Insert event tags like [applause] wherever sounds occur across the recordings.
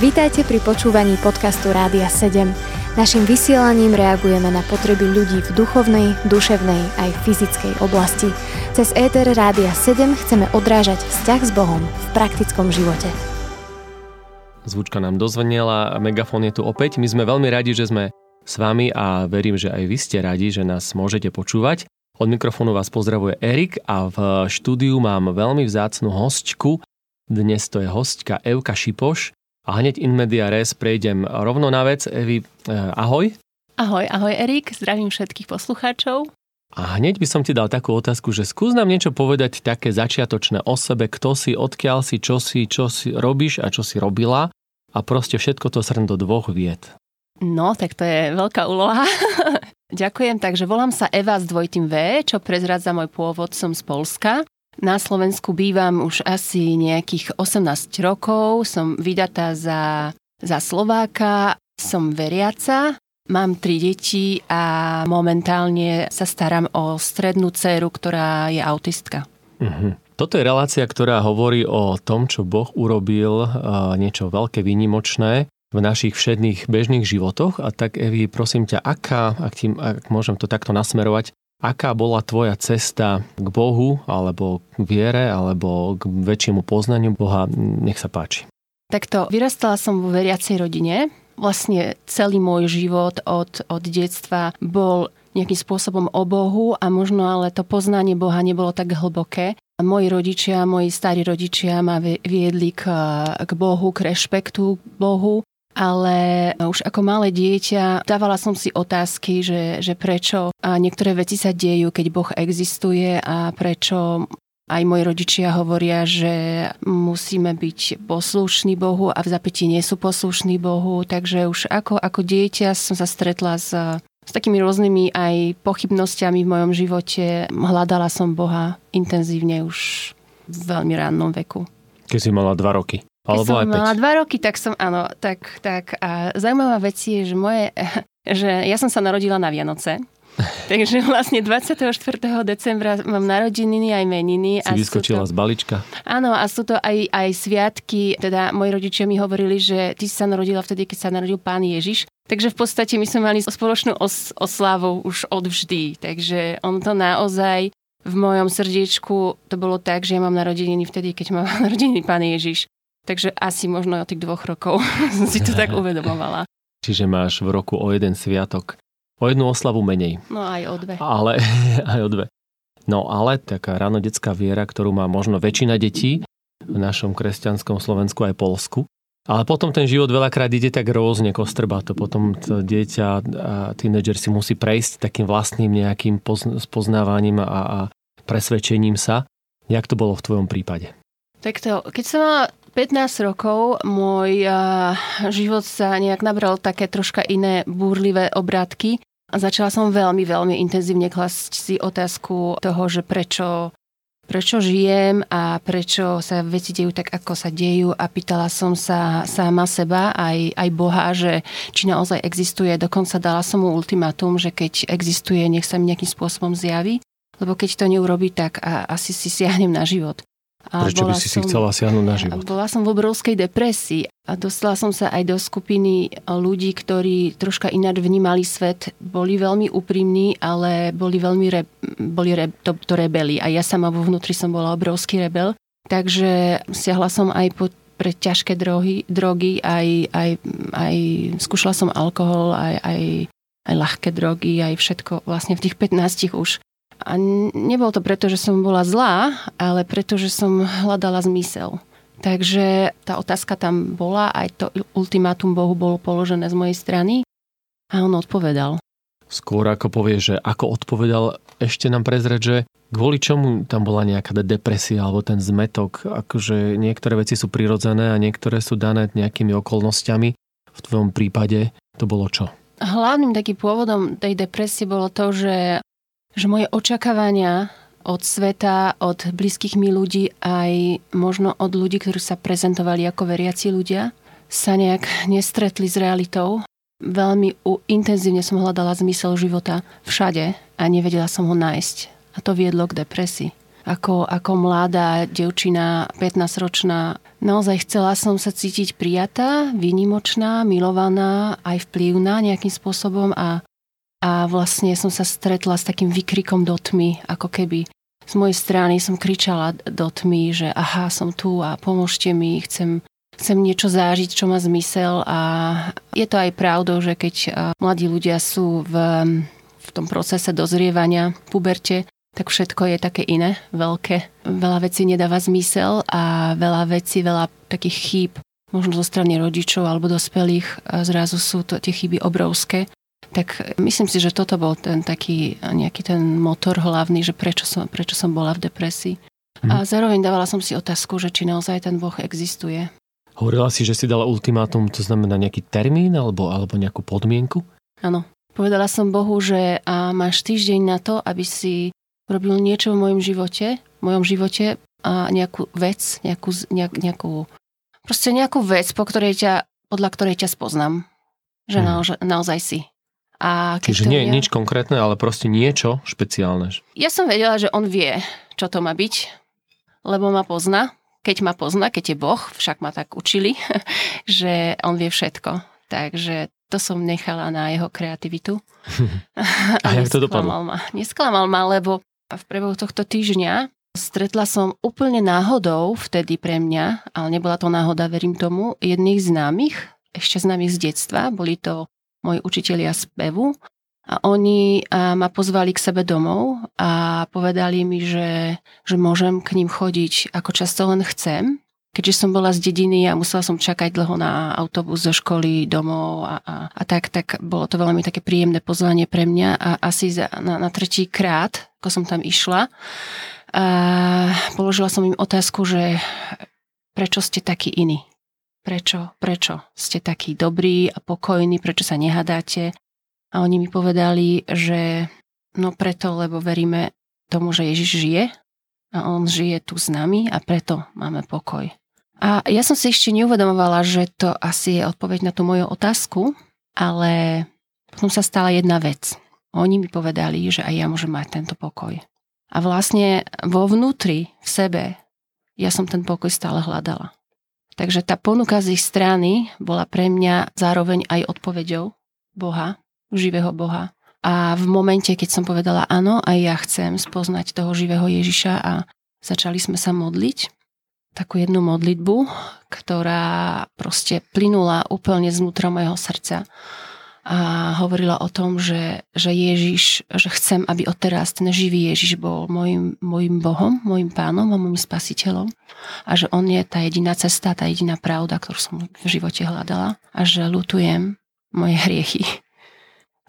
Vítajte pri počúvaní podcastu Rádia 7. Naším vysielaním reagujeme na potreby ľudí v duchovnej, duševnej aj fyzickej oblasti. Cez ETR Rádia 7 chceme odrážať vzťah s Bohom v praktickom živote. Zvučka nám dozvonila, megafón je tu opäť. My sme veľmi radi, že sme s vami a verím, že aj vy ste radi, že nás môžete počúvať. Od mikrofónu vás pozdravuje Erik a v štúdiu mám veľmi vzácnu hostku. Dnes to je hostka Evka Šipoš, a hneď in media res prejdem rovno na vec. Evi, eh, ahoj. Ahoj, ahoj Erik, zdravím všetkých poslucháčov. A hneď by som ti dal takú otázku, že skús nám niečo povedať také začiatočné o sebe, kto si, odkiaľ si, čo si, čo si robíš a čo si robila a proste všetko to srn do dvoch viet. No, tak to je veľká úloha. [laughs] Ďakujem, takže volám sa Eva s dvojitým V, čo prezradza môj pôvod, som z Polska. Na Slovensku bývam už asi nejakých 18 rokov, som vydatá za, za Slováka, som veriaca, mám tri deti a momentálne sa starám o strednú dceru, ktorá je autistka. Uh-huh. Toto je relácia, ktorá hovorí o tom, čo Boh urobil, niečo veľké, výnimočné v našich všedných bežných životoch. A tak Evi, prosím ťa, aká, ak, tým, ak môžem to takto nasmerovať, Aká bola tvoja cesta k Bohu, alebo k viere, alebo k väčšiemu poznaniu Boha? Nech sa páči. Takto, vyrastala som vo veriacej rodine. Vlastne celý môj život od, od detstva bol nejakým spôsobom o Bohu a možno ale to poznanie Boha nebolo tak hlboké. Moji rodičia, moji starí rodičia ma viedli k, k Bohu, k rešpektu k Bohu ale už ako malé dieťa dávala som si otázky, že, že prečo a niektoré veci sa dejú, keď Boh existuje a prečo aj moji rodičia hovoria, že musíme byť poslušní Bohu a v zapätí nie sú poslušní Bohu, takže už ako, ako dieťa som sa stretla s, s takými rôznymi aj pochybnosťami v mojom živote. Hľadala som Boha intenzívne už v veľmi rannom veku. Keď si mala dva roky. Alebo som aj mala dva roky, tak som, áno, tak, tak a zaujímavá vec je, že moje, [laughs] že ja som sa narodila na Vianoce, [laughs] Takže vlastne 24. decembra mám narodeniny aj meniny. Si a vyskočila to, z balička. Áno, a sú to aj, aj sviatky. Teda moji rodičia mi hovorili, že ty si sa narodila vtedy, keď sa narodil pán Ježiš. Takže v podstate my sme mali spoločnú os- oslavu už od vždy. Takže on to naozaj v mojom srdiečku to bolo tak, že ja mám narodeniny vtedy, keď mám [laughs] narodeniny pán Ježiš. Takže asi možno od tých dvoch rokov [laughs] si to tak [laughs] uvedomovala. Čiže máš v roku o jeden sviatok, o jednu oslavu menej. No aj o dve. Ale, [laughs] aj o dve. No ale taká ráno detská viera, ktorú má možno väčšina detí v našom kresťanskom Slovensku aj Polsku. Ale potom ten život veľakrát ide tak rôzne to Potom to dieťa a tínedžer si musí prejsť takým vlastným nejakým spoznávaním a, a presvedčením sa. Jak to bolo v tvojom prípade? Takto, keď som mala 15 rokov môj život sa nejak nabral také troška iné búrlivé obrátky a začala som veľmi, veľmi intenzívne klasť si otázku toho, že prečo, prečo žijem a prečo sa veci dejú tak, ako sa dejú a pýtala som sa sama seba, aj, aj Boha, že či naozaj existuje. Dokonca dala som mu ultimátum, že keď existuje, nech sa mi nejakým spôsobom zjaví, lebo keď to neurobi, tak a, asi si siahnem na život. A Prečo by si som, si chcela siahnuť na život? Bola som v obrovskej depresii a dostala som sa aj do skupiny ľudí, ktorí troška ináč vnímali svet. Boli veľmi úprimní, ale boli veľmi re, boli re, to, to rebeli. A ja sama vo vnútri som bola obrovský rebel. Takže siahla som aj po, pre ťažké drogy, drogy aj, aj, aj skúšala som alkohol, aj, aj, aj ľahké drogy, aj všetko vlastne v tých 15 už a nebolo to preto, že som bola zlá, ale preto, že som hľadala zmysel. Takže tá otázka tam bola, aj to ultimátum Bohu bolo položené z mojej strany a on odpovedal. Skôr ako povie, že ako odpovedal, ešte nám prezrieť, že kvôli čomu tam bola nejaká depresia alebo ten zmetok, akože niektoré veci sú prirodzené a niektoré sú dané nejakými okolnostiami. V tvojom prípade to bolo čo? Hlavným takým pôvodom tej depresie bolo to, že že moje očakávania od sveta, od blízkych mi ľudí, aj možno od ľudí, ktorí sa prezentovali ako veriaci ľudia, sa nejak nestretli s realitou. Veľmi intenzívne som hľadala zmysel života všade a nevedela som ho nájsť. A to viedlo k depresii. ako, ako mladá devčina, 15-ročná, naozaj chcela som sa cítiť prijatá, výnimočná, milovaná, aj vplyvná nejakým spôsobom a, a vlastne som sa stretla s takým vykrikom do tmy, ako keby z mojej strany som kričala do tmy, že aha, som tu a pomôžte mi, chcem, chcem niečo zážiť, čo má zmysel a je to aj pravdou, že keď mladí ľudia sú v, v tom procese dozrievania, puberte, tak všetko je také iné, veľké. Veľa vecí nedáva zmysel a veľa vecí, veľa takých chýb, možno zo strany rodičov alebo dospelých, zrazu sú to tie chyby obrovské. Tak myslím si, že toto bol ten taký nejaký ten motor hlavný, že prečo som, prečo som bola v depresii. Hm. A zároveň dávala som si otázku, že či naozaj ten Boh existuje. Hovorila si, že si dala ultimátum, to znamená nejaký termín alebo, alebo nejakú podmienku? Áno. Povedala som Bohu, že a máš týždeň na to, aby si robil niečo v mojom živote, v mojom živote a nejakú vec, nejakú, nejak, nejakú, proste nejakú vec, po ktorej ťa, podľa ktorej ťa spoznám. Že hmm. naozaj, naozaj si. A Čiže nie je nič konkrétne, ale proste niečo špeciálne. Ja som vedela, že on vie, čo to má byť, lebo ma pozná. Keď ma pozná, keď je Boh, však ma tak učili, [laughs] že on vie všetko. Takže to som nechala na jeho kreativitu. A, [laughs] a jak to dopadlo? Ma. Nesklamal ma, lebo v priebehu tohto týždňa stretla som úplne náhodou vtedy pre mňa, ale nebola to náhoda, verím tomu, jedných známych, ešte známych z detstva, boli to moji učitelia spevu a oni ma pozvali k sebe domov a povedali mi, že, že môžem k ním chodiť ako často len chcem keďže som bola z dediny a musela som čakať dlho na autobus zo školy domov a, a, a tak, tak bolo to veľmi také príjemné pozvanie pre mňa a asi za, na, na tretí krát, ako som tam išla, a položila som im otázku, že prečo ste takí iní? Prečo, prečo ste takí dobrí a pokojní, prečo sa nehadáte? A oni mi povedali, že no preto, lebo veríme tomu, že Ježiš žije a on žije tu s nami a preto máme pokoj. A ja som si ešte neuvedomovala, že to asi je odpoveď na tú moju otázku, ale potom sa stala jedna vec. Oni mi povedali, že aj ja môžem mať tento pokoj. A vlastne vo vnútri, v sebe, ja som ten pokoj stále hľadala. Takže tá ponuka z ich strany bola pre mňa zároveň aj odpoveďou Boha, živého Boha. A v momente, keď som povedala áno, aj ja chcem spoznať toho živého Ježiša a začali sme sa modliť, takú jednu modlitbu, ktorá proste plynula úplne znútra mojho srdca a hovorila o tom, že, že Ježiš, že chcem, aby odteraz ten živý Ježiš bol môjim, môjim Bohom, môjim pánom a môjim spasiteľom a že on je tá jediná cesta, tá jediná pravda, ktorú som v živote hľadala a že lutujem moje hriechy.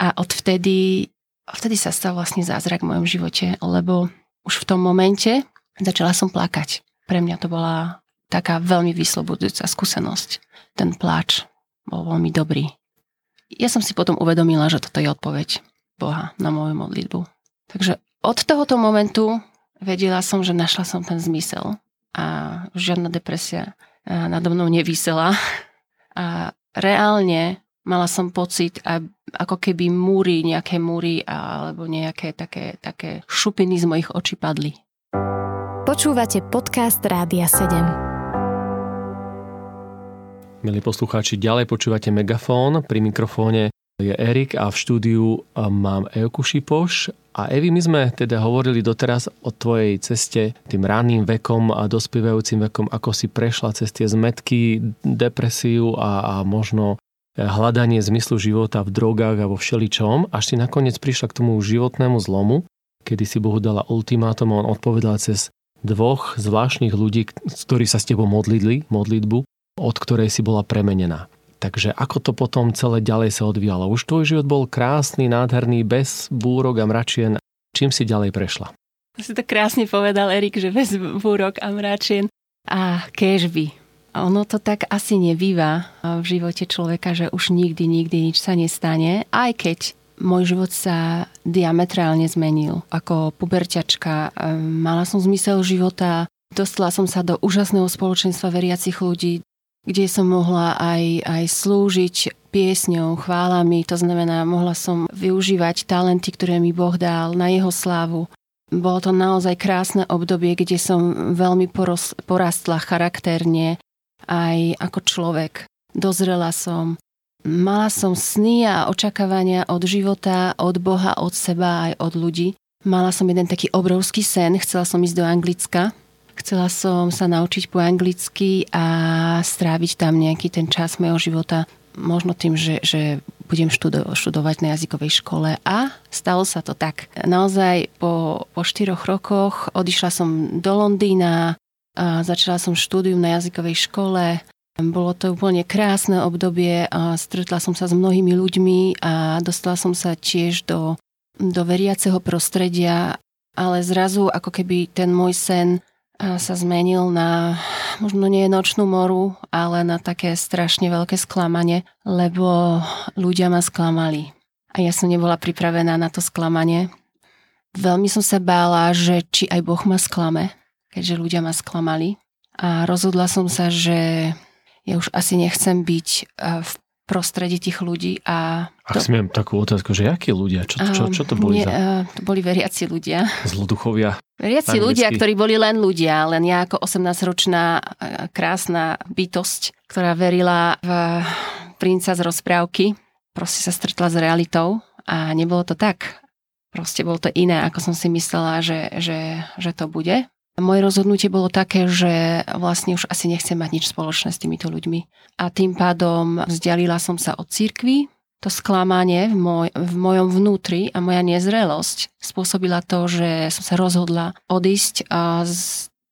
A odvtedy, odvtedy sa stal vlastne zázrak v mojom živote, lebo už v tom momente začala som plakať pre mňa to bola taká veľmi vyslobodujúca skúsenosť. Ten pláč bol veľmi dobrý. Ja som si potom uvedomila, že toto je odpoveď Boha na moju modlitbu. Takže od tohoto momentu vedela som, že našla som ten zmysel a žiadna depresia nado mnou nevysela. A reálne mala som pocit, ako keby múry, nejaké múry alebo nejaké také, také šupiny z mojich očí padli. Počúvate podcast Rádia 7. Milí poslucháči, ďalej počúvate Megafón. Pri mikrofóne je Erik a v štúdiu mám Euku Šipoš. A Evi, my sme teda hovorili doteraz o tvojej ceste tým ranným vekom a dospievajúcim vekom, ako si prešla cez tie zmetky, depresiu a, a možno hľadanie zmyslu života v drogách a vo všeličom, až si nakoniec prišla k tomu životnému zlomu, kedy si Bohu dala ultimátum a on odpovedal cez dvoch zvláštnych ľudí, ktorí sa s tebou modlili, modlitbu, od ktorej si bola premenená. Takže ako to potom celé ďalej sa odvíjalo? Už tvoj život bol krásny, nádherný, bez búrok a mračien. Čím si ďalej prešla? Si to krásne povedal Erik, že bez búrok a mračien. A kežby. Ono to tak asi nebýva v živote človeka, že už nikdy, nikdy nič sa nestane, aj keď môj život sa diametrálne zmenil. Ako puberťačka mala som zmysel života, dostala som sa do úžasného spoločenstva veriacich ľudí, kde som mohla aj, aj slúžiť piesňou, chválami, to znamená, mohla som využívať talenty, ktoré mi Boh dal na jeho slávu. Bolo to naozaj krásne obdobie, kde som veľmi poros, porastla charakterne aj ako človek. Dozrela som, mala som sny a očakávania od života, od Boha, od seba aj od ľudí. Mala som jeden taký obrovský sen, chcela som ísť do Anglicka. Chcela som sa naučiť po anglicky a stráviť tam nejaký ten čas mojho života možno tým, že, že budem študo- študovať na jazykovej škole a stalo sa to tak. Naozaj po, po štyroch rokoch odišla som do Londýna, a začala som štúdium na jazykovej škole. Bolo to úplne krásne obdobie a stretla som sa s mnohými ľuďmi a dostala som sa tiež do, do veriaceho prostredia, ale zrazu ako keby ten môj sen sa zmenil na možno nie nočnú moru, ale na také strašne veľké sklamanie, lebo ľudia ma sklamali. A ja som nebola pripravená na to sklamanie. Veľmi som sa bála, že či aj Boh ma sklame, keďže ľudia ma sklamali. A rozhodla som sa, že ja už asi nechcem byť v prostredí tých ľudí. A to... Ak smiem takú otázku, že akí ľudia? Čo, čo, čo to boli nie, za... To boli veriaci ľudia. [laughs] Zloduchovia? Veriaci ľudia, ktorí boli len ľudia, len ja ako 18-ročná krásna bytosť, ktorá verila v princa z rozprávky, proste sa stretla s realitou a nebolo to tak. Proste bolo to iné, ako som si myslela, že, že, že to bude. Moje rozhodnutie bolo také, že vlastne už asi nechcem mať nič spoločné s týmito ľuďmi. A tým pádom vzdialila som sa od cirkvy. To sklamanie v, moj, v mojom vnútri a moja nezrelosť spôsobila to, že som sa rozhodla odísť z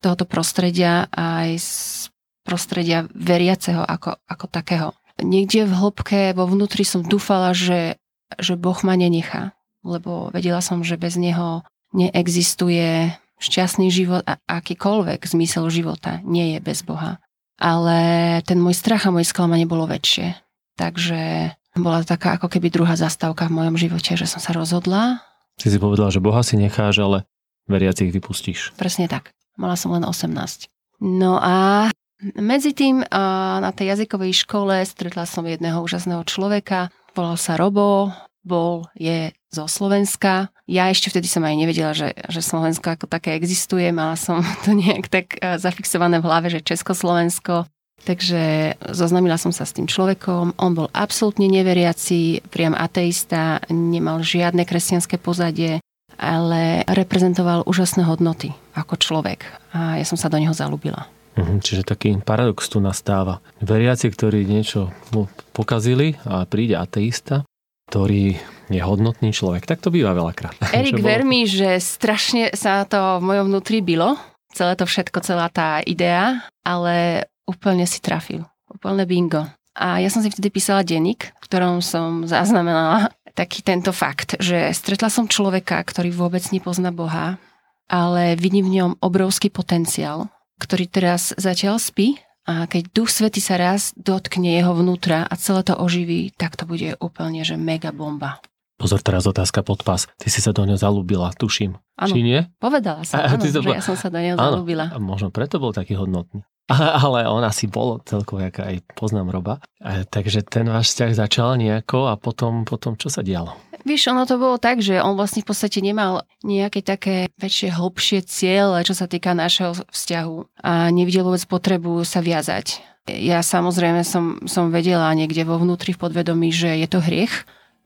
tohoto prostredia aj z prostredia veriaceho ako, ako takého. Niekde v hĺbke vo vnútri som dúfala, že, že Boh ma nenechá, lebo vedela som, že bez Neho neexistuje šťastný život a akýkoľvek zmysel života nie je bez Boha. Ale ten môj strach a moje sklamanie bolo väčšie. Takže bola to taká ako keby druhá zastávka v mojom živote, že som sa rozhodla. Si si povedala, že Boha si necháš, ale veriacich vypustíš. Presne tak. Mala som len 18. No a medzi tým na tej jazykovej škole stretla som jedného úžasného človeka, volal sa Robo, bol, je zo Slovenska. Ja ešte vtedy som aj nevedela, že, že Slovensko ako také existuje. Mala som [laughs] to nejak tak e, zafixované v hlave, že Československo. Takže zoznamila som sa s tým človekom. On bol absolútne neveriaci, priam ateista, nemal žiadne kresťanské pozadie, ale reprezentoval úžasné hodnoty ako človek. A ja som sa do neho zalúbila. Mhm, čiže taký paradox tu nastáva. Veriaci, ktorí niečo pokazili a príde ateista, ktorý je hodnotný človek. Tak to býva veľakrát. [laughs] Erik, ver mi, že strašne sa to v mojom vnútri bylo, celé to všetko, celá tá idea, ale úplne si trafil. Úplne bingo. A ja som si vtedy písala denník, v ktorom som zaznamenala taký tento fakt, že stretla som človeka, ktorý vôbec nepozná Boha, ale vidím v ňom obrovský potenciál, ktorý teraz zatiaľ spí a keď Duch Svety sa raz dotkne jeho vnútra a celé to oživí, tak to bude úplne, že mega bomba. Pozor, teraz otázka pod pás. Ty si sa do ňo zalúbila, tuším. Ano, Či nie? povedala som, [laughs] a, áno, že ja som sa do ňo zalúbila. A možno preto bol taký hodnotný. Ale on asi bol celkovo, aká aj poznám Roba. Takže ten váš vzťah začal nejako a potom, potom čo sa dialo? Vieš, ono to bolo tak, že on vlastne v podstate nemal nejaké také väčšie, hlbšie ciele, čo sa týka našeho vzťahu a nevidel vôbec potrebu sa viazať. Ja samozrejme som, som vedela niekde vo vnútri v podvedomí, že je to hriech,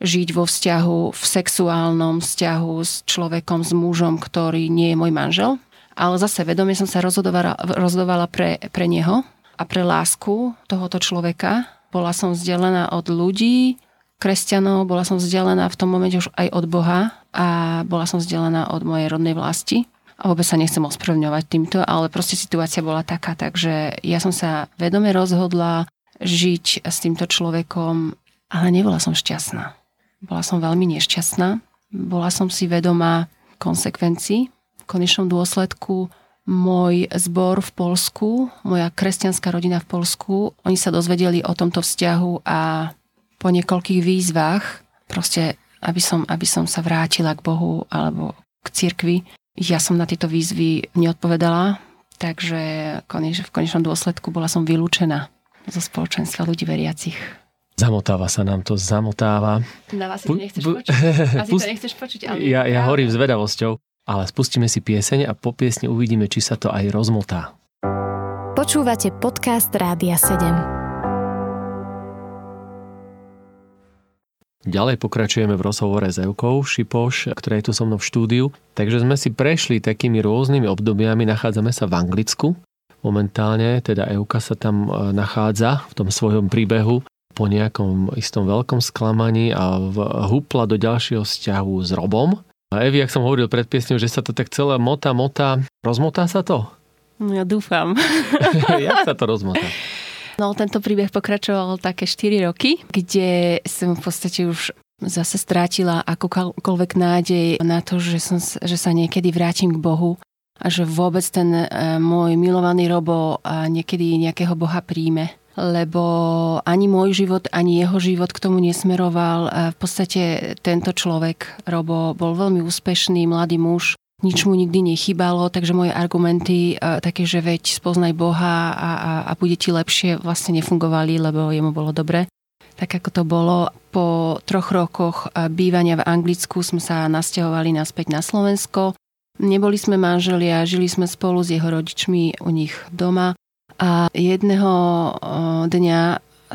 žiť vo vzťahu, v sexuálnom vzťahu s človekom, s mužom, ktorý nie je môj manžel. Ale zase vedomie som sa rozhodovala, rozhodovala pre, pre neho a pre lásku tohoto človeka. Bola som vzdelená od ľudí, kresťanov, bola som vzdialená v tom momente už aj od Boha a bola som vzdialená od mojej rodnej vlasti. A vôbec sa nechcem ospravedlňovať týmto, ale proste situácia bola taká, takže ja som sa vedome rozhodla žiť s týmto človekom, ale nebola som šťastná. Bola som veľmi nešťastná. Bola som si vedomá konsekvencií. Konečnom dôsledku môj zbor v Polsku, moja kresťanská rodina v Polsku, oni sa dozvedeli o tomto vzťahu a po niekoľkých výzvach, proste aby som, aby som sa vrátila k Bohu alebo k cirkvi, ja som na tieto výzvy neodpovedala, takže v konečnom dôsledku bola som vylúčená zo spoločenstva ľudí veriacich. Zamotáva sa nám to, zamotáva. Na vás to nechceš počuť? Asi to nechceš počuť, ale... Ja, ja horím zvedavosťou. Ale spustíme si pieseň a po piesni uvidíme, či sa to aj rozmotá. Počúvate podcast Rádia 7. Ďalej pokračujeme v rozhovore s Evkou Šipoš, ktorá je tu so mnou v štúdiu. Takže sme si prešli takými rôznymi obdobiami, nachádzame sa v Anglicku. Momentálne teda Evka sa tam e, nachádza v tom svojom príbehu po nejakom istom veľkom sklamaní a húpla do ďalšieho vzťahu s Robom. A Evi, ak som hovoril pred piesňou, že sa to tak celé mota, mota, rozmotá sa to? No ja dúfam. [laughs] [laughs] Jak sa to rozmotá? No tento príbeh pokračoval také 4 roky, kde som v podstate už zase strátila akúkoľvek nádej na to, že, som, že sa niekedy vrátim k Bohu a že vôbec ten e, môj milovaný Robo niekedy nejakého Boha príjme lebo ani môj život, ani jeho život k tomu nesmeroval. V podstate tento človek, Robo, bol veľmi úspešný mladý muž, nič mu nikdy nechybalo, takže moje argumenty uh, také, že veď spoznaj Boha a, a, a bude ti lepšie, vlastne nefungovali, lebo jemu bolo dobre. Tak ako to bolo, po troch rokoch bývania v Anglicku sme sa nasťahovali naspäť na Slovensko. Neboli sme manželia, žili sme spolu s jeho rodičmi u nich doma a jedného dňa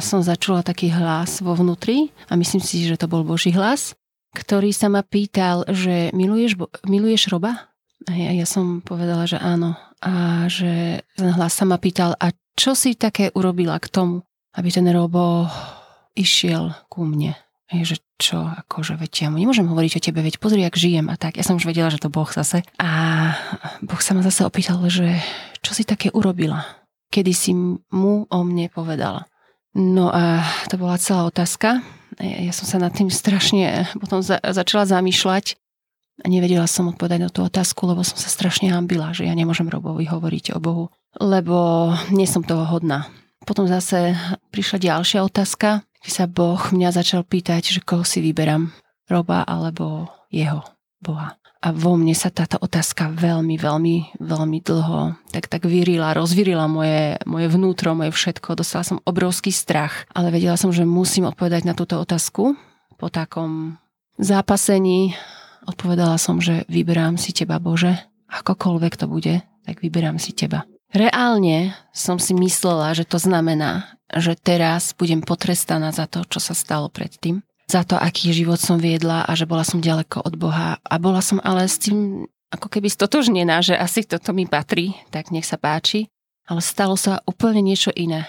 som začula taký hlas vo vnútri a myslím si, že to bol Boží hlas ktorý sa ma pýtal, že miluješ, miluješ Roba? A ja, ja som povedala, že áno. A že ten hlas sa ma pýtal, a čo si také urobila k tomu, aby ten Robo išiel ku mne? A že čo, akože, veď ja mu nemôžem hovoriť o tebe, veď pozri, jak žijem a tak. Ja som už vedela, že to Boh zase. A Boh sa ma zase opýtal, že čo si také urobila? Kedy si mu o mne povedala? No a to bola celá otázka ja som sa nad tým strašne potom za, začala zamýšľať a nevedela som odpovedať na tú otázku, lebo som sa strašne hambila, že ja nemôžem Robovi hovoriť o Bohu, lebo nie som toho hodná. Potom zase prišla ďalšia otázka, kde sa Boh mňa začal pýtať, že koho si vyberám, Roba alebo jeho Boha. A vo mne sa táto otázka veľmi, veľmi, veľmi dlho tak, tak vyrila, rozvyrila moje, moje vnútro, moje všetko. Dostala som obrovský strach, ale vedela som, že musím odpovedať na túto otázku. Po takom zápasení odpovedala som, že vyberám si teba, Bože. Akokoľvek to bude, tak vyberám si teba. Reálne som si myslela, že to znamená, že teraz budem potrestaná za to, čo sa stalo predtým za to, aký život som viedla a že bola som ďaleko od Boha. A bola som ale s tým ako keby stotožnená, že asi toto mi patrí, tak nech sa páči. Ale stalo sa úplne niečo iné.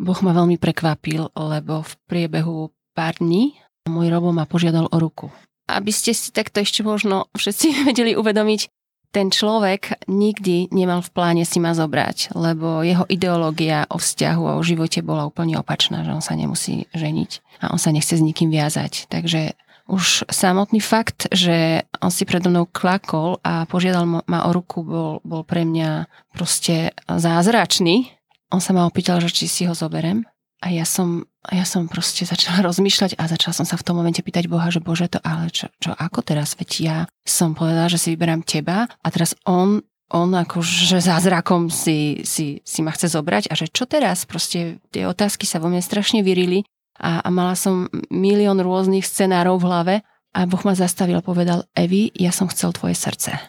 Boh ma veľmi prekvapil, lebo v priebehu pár dní môj robo ma požiadal o ruku. Aby ste si takto ešte možno všetci [laughs] vedeli uvedomiť, ten človek nikdy nemal v pláne si ma zobrať, lebo jeho ideológia o vzťahu a o živote bola úplne opačná, že on sa nemusí ženiť a on sa nechce s nikým viazať. Takže už samotný fakt, že on si predo mnou klakol a požiadal ma o ruku, bol, bol pre mňa proste zázračný. On sa ma opýtal, že či si ho zoberem a ja som, ja som proste začala [laughs] rozmýšľať a začala som sa v tom momente pýtať Boha, že Bože to, ale čo, čo ako teraz? Veď ja som povedala, že si vyberám teba a teraz on on akože zázrakom si, si, si ma chce zobrať a že čo teraz? Proste tie otázky sa vo mne strašne vyrili a, a mala som milión rôznych scenárov v hlave a Boh ma zastavil a povedal, Evi, ja som chcel tvoje srdce.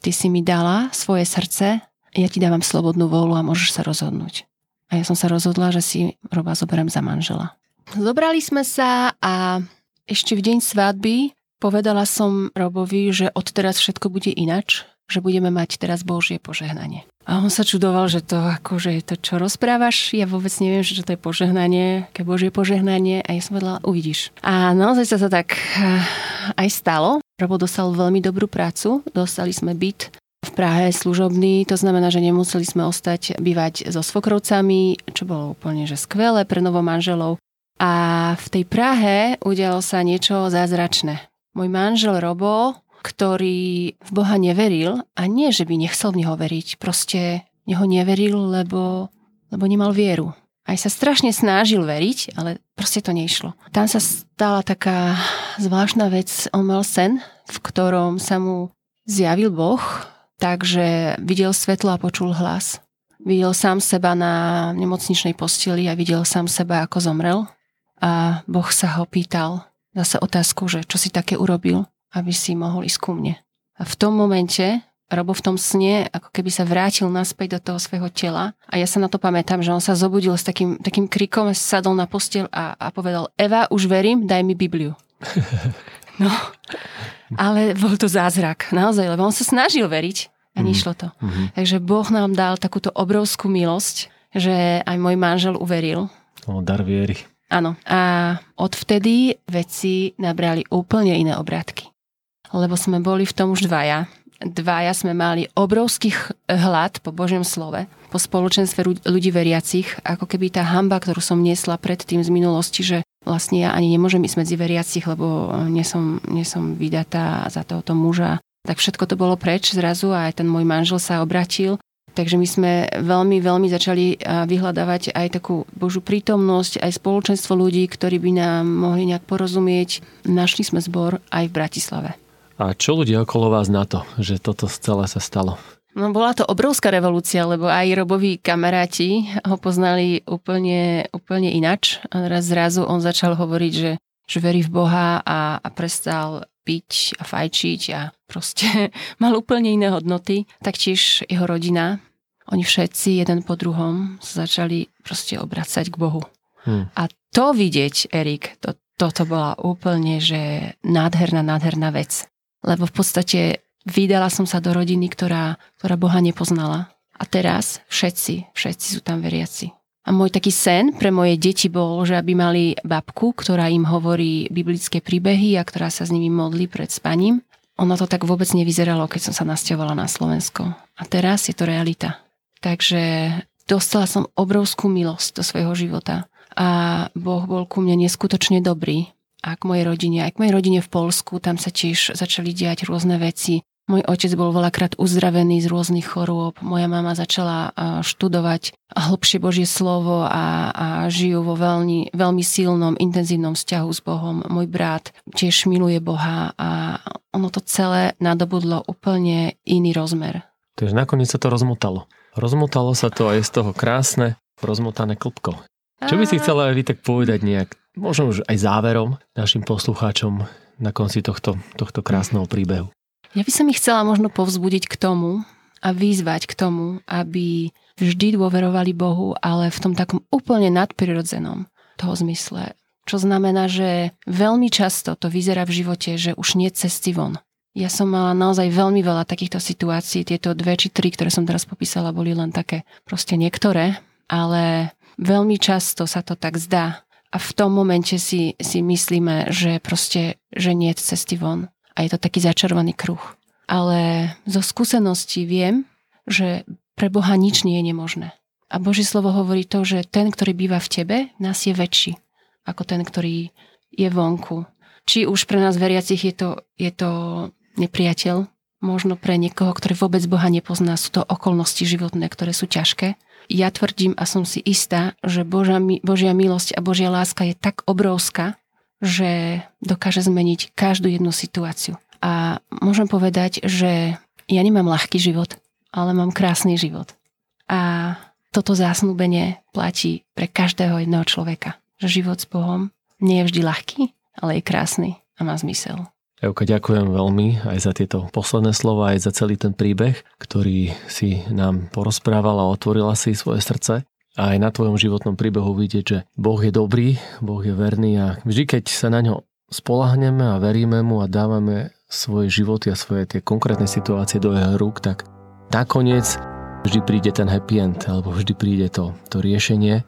Ty si mi dala svoje srdce, ja ti dávam slobodnú vôľu a môžeš sa rozhodnúť. A ja som sa rozhodla, že si Roba zoberiem za manžela. Zobrali sme sa a ešte v deň svadby povedala som Robovi, že odteraz všetko bude inač, že budeme mať teraz Božie požehnanie. A on sa čudoval, že to akože to, čo rozprávaš, ja vôbec neviem, že to je požehnanie, aké Božie požehnanie. A ja som vedela, uvidíš. A naozaj sa to tak eh, aj stalo. Robo dostal veľmi dobrú prácu, dostali sme byt v Prahe služobný, to znamená, že nemuseli sme ostať bývať so svokrovcami, čo bolo úplne že skvelé pre novomanželov. A v tej Prahe udialo sa niečo zázračné. Môj manžel Robo, ktorý v Boha neveril, a nie, že by nechcel v Neho veriť, proste Neho neveril, lebo, lebo nemal vieru. Aj sa strašne snažil veriť, ale proste to nešlo. Tam sa stala taká zvláštna vec. On mal sen, v ktorom sa mu zjavil Boh Takže videl svetlo a počul hlas. Videl sám seba na nemocničnej posteli a videl sám seba, ako zomrel. A Boh sa ho pýtal zase otázku, že čo si také urobil, aby si mohol ísť ku mne. A v tom momente Robo v tom sne ako keby sa vrátil naspäť do toho svojho tela a ja sa na to pamätám, že on sa zobudil s takým, takým krikom, sadol na postiel a, a povedal Eva, už verím, daj mi Bibliu. [laughs] No, ale bol to zázrak, naozaj, lebo on sa snažil veriť a mhm. nešlo to. Mm-hmm. Takže Boh nám dal takúto obrovskú milosť, že aj môj manžel uveril. O, dar viery. Áno. A odvtedy veci nabrali úplne iné obrátky. Lebo sme boli v tom už dvaja dvaja sme mali obrovský hlad po Božom slove, po spoločenstve ľudí veriacich, ako keby tá hamba, ktorú som niesla predtým z minulosti, že vlastne ja ani nemôžem ísť medzi veriacich, lebo nie som, nie som vydatá za tohoto muža. Tak všetko to bolo preč zrazu a aj ten môj manžel sa obratil. Takže my sme veľmi, veľmi začali vyhľadávať aj takú Božú prítomnosť, aj spoločenstvo ľudí, ktorí by nám mohli nejak porozumieť. Našli sme zbor aj v Bratislave. A čo ľudia okolo vás na to, že toto celé sa stalo? No bola to obrovská revolúcia, lebo aj Roboví kamaráti ho poznali úplne, úplne inač. A raz zrazu on začal hovoriť, že, že verí v Boha a, a prestal piť a fajčiť a proste [laughs] mal úplne iné hodnoty. Taktiež jeho rodina, oni všetci jeden po druhom začali proste obracať k Bohu. Hmm. A to vidieť, Erik, to, toto bola úplne, že nádherná, nádherná vec lebo v podstate vydala som sa do rodiny, ktorá, ktorá Boha nepoznala. A teraz všetci, všetci sú tam veriaci. A môj taký sen pre moje deti bol, že aby mali babku, ktorá im hovorí biblické príbehy a ktorá sa s nimi modlí pred spaním. Ono to tak vôbec nevyzeralo, keď som sa nasťahovala na Slovensko. A teraz je to realita. Takže dostala som obrovskú milosť do svojho života. A Boh bol ku mne neskutočne dobrý a k mojej rodine. Aj k mojej rodine v Polsku, tam sa tiež začali diať rôzne veci. Môj otec bol veľakrát uzdravený z rôznych chorôb. Moja mama začala študovať hlbšie Božie slovo a, a žijú vo veľmi, veľmi silnom, intenzívnom vzťahu s Bohom. Môj brat tiež miluje Boha a ono to celé nadobudlo úplne iný rozmer. Takže nakoniec sa to rozmotalo. Rozmotalo sa to aj z toho krásne, rozmotané klpko. Čo by si chcela aj vy tak povedať nejak možno už aj záverom našim poslucháčom na konci tohto, tohto krásneho príbehu? Ja by som ich chcela možno povzbudiť k tomu a vyzvať k tomu, aby vždy dôverovali Bohu, ale v tom takom úplne nadprirodzenom toho zmysle. Čo znamená, že veľmi často to vyzerá v živote, že už nie cesty von. Ja som mala naozaj veľmi veľa takýchto situácií. Tieto dve či tri, ktoré som teraz popísala, boli len také proste niektoré, ale veľmi často sa to tak zdá, a v tom momente si, si myslíme, že proste, že nie je cesty von. A je to taký začarovaný kruh. Ale zo skúseností viem, že pre Boha nič nie je nemožné. A Božie slovo hovorí to, že ten, ktorý býva v tebe, nás je väčší ako ten, ktorý je vonku. Či už pre nás veriacich je to, je to nepriateľ, možno pre niekoho, ktorý vôbec Boha nepozná, sú to okolnosti životné, ktoré sú ťažké ja tvrdím a som si istá, že Božia, Božia milosť a Božia láska je tak obrovská, že dokáže zmeniť každú jednu situáciu. A môžem povedať, že ja nemám ľahký život, ale mám krásny život. A toto zásnubenie platí pre každého jedného človeka. Že život s Bohom nie je vždy ľahký, ale je krásny a má zmysel. Euka, ďakujem veľmi aj za tieto posledné slova, aj za celý ten príbeh, ktorý si nám porozprávala a otvorila si svoje srdce. A aj na tvojom životnom príbehu vidieť, že Boh je dobrý, Boh je verný a vždy, keď sa na ňo spolahneme a veríme mu a dávame svoje životy a svoje tie konkrétne situácie do jeho rúk, tak nakoniec vždy príde ten happy end, alebo vždy príde to, to riešenie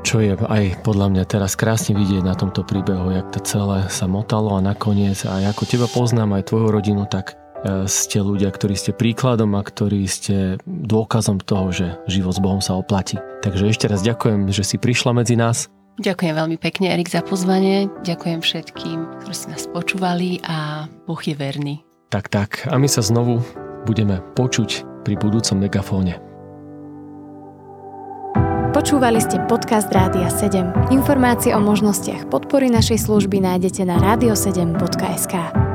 čo je aj podľa mňa teraz krásne vidieť na tomto príbehu, jak to celé sa motalo a nakoniec aj ako teba poznám aj tvoju rodinu, tak ste ľudia, ktorí ste príkladom a ktorí ste dôkazom toho, že život s Bohom sa oplatí. Takže ešte raz ďakujem, že si prišla medzi nás. Ďakujem veľmi pekne, Erik, za pozvanie. Ďakujem všetkým, ktorí ste nás počúvali a Boh je verný. Tak, tak. A my sa znovu budeme počuť pri budúcom megafóne. Počúvali ste podcast Rádia 7. Informácie o možnostiach podpory našej služby nájdete na radio7.sk.